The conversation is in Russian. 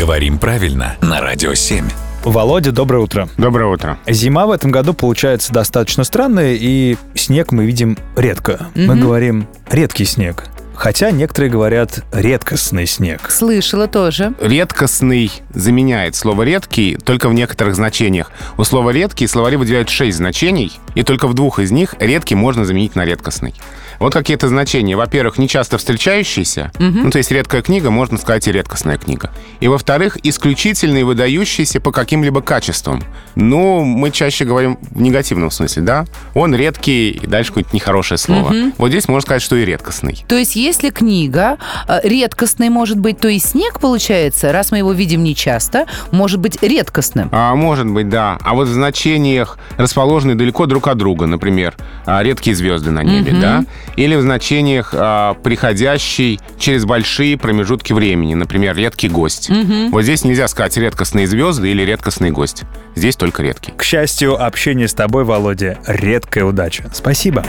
Говорим правильно на Радио 7. Володя, доброе утро. Доброе утро. Зима в этом году получается достаточно странная, и снег мы видим редко. Мы Мгм. говорим редкий снег. Хотя некоторые говорят редкостный снег. Слышала тоже. Редкостный заменяет слово редкий только в некоторых значениях. У слова редкий словари выделяют шесть значений, и только в двух из них редкий можно заменить на редкостный. Вот какие-то значения. Во-первых, нечасто встречающийся, ну, то есть редкая книга, можно сказать и редкостная книга. И во-вторых, исключительный, выдающийся по каким-либо качествам. Ну, мы чаще говорим в негативном смысле, да? Он редкий, и дальше какое-то нехорошее слово. Вот здесь можно сказать, что и редкостный. То есть, если книга э, редкостной может быть, то и снег, получается, раз мы его видим нечасто, может быть редкостным. А, может быть, да. А вот в значениях расположены далеко друг от друга, например, а, редкие звезды на небе, да? Или в значениях а, приходящий через большие промежутки времени, например, редкий гость. Вот здесь нельзя сказать редкостные звезды или редкостный гость. Здесь только редкий. К счастью, общение с тобой, Володя, редкая удача. Спасибо.